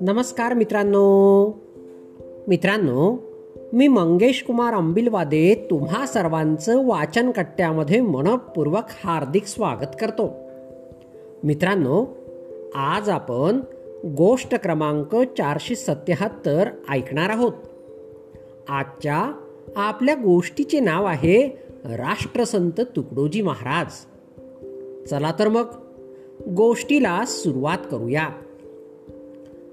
नमस्कार मित्रांनो. मित्रांनो मी मंगेश कुमार अंबिलवादे तुम्हा सर्वांचं वाचन कट्ट्यामध्ये मनपूर्वक हार्दिक स्वागत करतो. मित्रांनो आज आपण गोष्ट क्रमांक चारशे सत्याहत्तर ऐकणार आहोत. आजच्या आपल्या गोष्टीचे नाव आहे राष्ट्रसंत तुकडोजी महाराज. चला तर मग गोष्टीला सुरुवात करूया.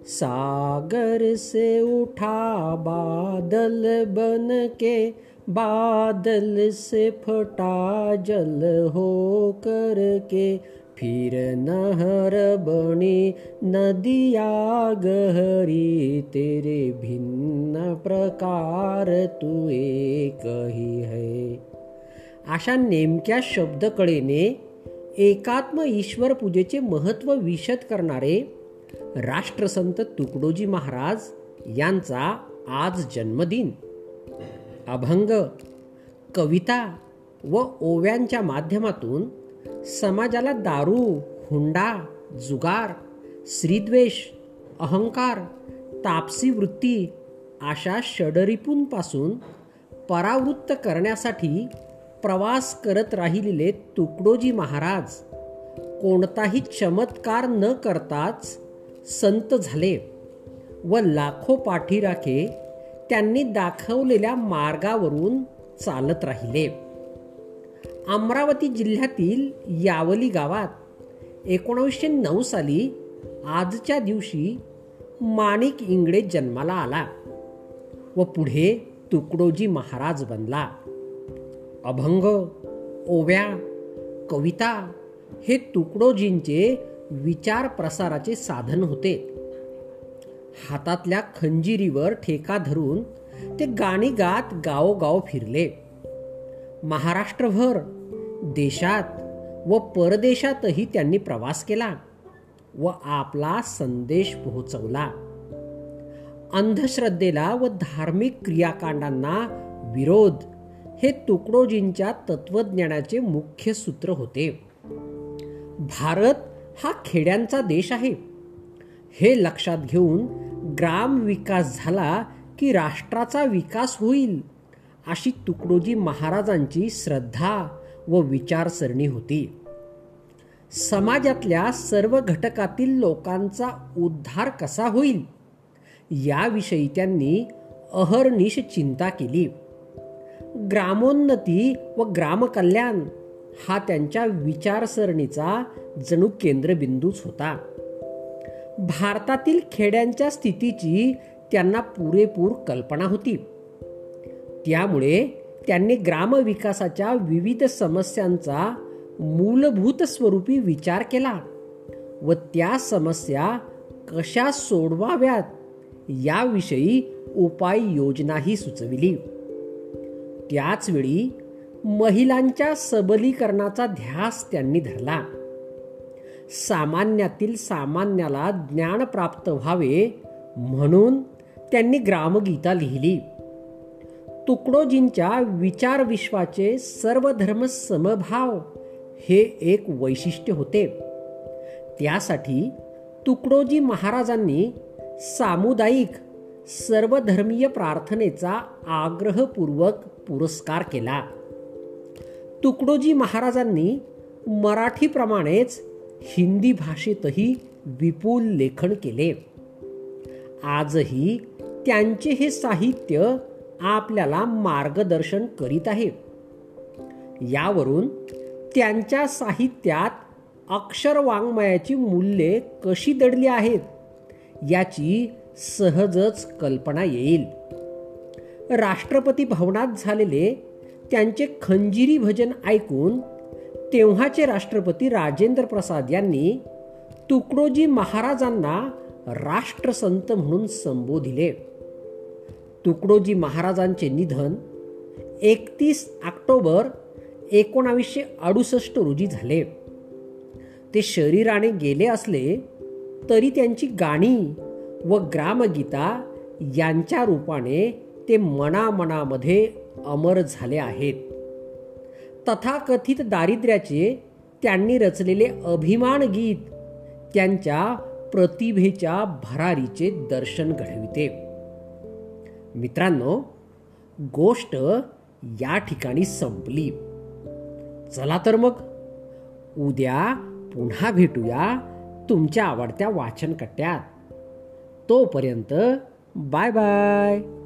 सागर से उठा बादल बन के बादल से फटा जल हो कर के फिर नहर बनी नदिया गहरी तेरे भिन्न प्रकार तू एक ही है. अशा नेमक्या शब्दकळेने एकात्म ईश्वर पूजेचे महत्त्व विशद करणारे राष्ट्रसंत तुकडोजी महाराज यांचा आज जन्मदिन. अभंग कविता व ओव्यांच्या माध्यमातून समाजाला दारू हुंडा जुगार श्रीद्वेष अहंकार तापसी वृत्ती अशा षडरिपूंपासून परावृत्त करण्यासाठी प्रवास करत राहिलेले तुकडोजी महाराज कोणताही चमत्कार न करताच संत झाले व लाखो पाठीराखे त्यांनी दाखवलेल्या मार्गावरून चालत राहिले. अमरावती जिल्ह्यातील यावली गावात एकोणावीसशे नऊ साली आजच्या दिवशी माणिक इंगळे जन्माला आला व पुढे तुकडोजी महाराज बनला. अभंग ओव्या कविता हे तुकडोजींचे विचार प्रसाराचे साधन होते. हातातल्या खंजिरीवर ठेका धरून ते गाणी गात गावोगाव फिरले. महाराष्ट्रभर देशात व परदेशातही त्यांनी प्रवास केला व आपला संदेश पोहोचवला. अंधश्रद्धेला व धार्मिक क्रियाकांडांना विरोध हे तुकडोजींच्या तत्वज्ञानाचे मुख्य सूत्र होते. भारत हा खेड्यांचा देश आहे. हे लक्षात घेऊन ग्राम विकास झाला की राष्ट्राचा विकास होईल अशी तुकडोजी महाराजांची श्रद्धा व विचारसरणी होती. समाजातल्या सर्व घटकातील लोकांचा उद्धार कसा होईल याविषयी त्यांनी अहर्निश चिंता केली. ग्रामोन्नती व ग्रामकल्याण हा त्यांच्या विचारसरणीचा जणू केंद्रबिंदूच होता. भारतातील खेड्यांच्या स्थितीची त्यांना पुरेपूर कल्पना होती. त्यामुळे त्यांनी ग्रामविकासाच्या विविध समस्यांचा मूलभूत स्वरूपी विचार केला व त्या समस्या कशा सोडवाव्यात याविषयी उपाययोजनाही सुचविली. त्याचवेळी महिलांच्या सबलीकरणाचा ध्यास त्यांनी धरला. सामान्यातील सामान्याला ज्ञान प्राप्त व्हावे म्हणून त्यांनी ग्रामगीता लिहिली. तुकडोजींच्या विचार विश्वाचे सर्व धर्म समभाव हे एक वैशिष्ट्य होते. त्यासाठी तुकडोजी महाराजांनी सामुदायिक सर्वधर्मीय प्रार्थनेचा आग्रहपूर्वक पुरस्कार केला. तुकडोजी महाराजांनी मराठीप्रमाणेच हिंदी भाषेतही विपुल लेखन केले. आजही त्यांचे हे साहित्य आपल्याला मार्गदर्शन करीत आहे. यावरून त्यांच्या साहित्यात अक्षर वाङ्मयाची मूल्ये कशी दडली आहेत याची सहजच कल्पना येईल. राष्ट्रपती भवनात झालेले त्यांचे खंजिरी भजन ऐकून तेव्हाचे राष्ट्रपती राजेंद्र प्रसाद यांनी तुकडोजी महाराजांना राष्ट्रसंत म्हणून संबोधिले. तुकडोजी महाराजांचे निधन एकतीस ऑक्टोबर एकोणावीसशे अडुसष्ट रोजी झाले. ते शरीराने गेले असले तरी त्यांची गाणी व ग्रामगीता यांच्या रूपाने ते मनामनामध्ये अमर झाले आहेत. तथाकथित दारिद्र्याचे त्यांनी रचलेले अभिमान गीत त्यांच्या प्रतिभेच्या भरारीचे दर्शन घडविते. मित्रांनो गोष्ट या ठिकाणी संपली. चला तर मग उद्या पुन्हा भेटूया तुमच्या आवडत्या वाचनकट्ट्यात. तोपर्यंत बाय बाय.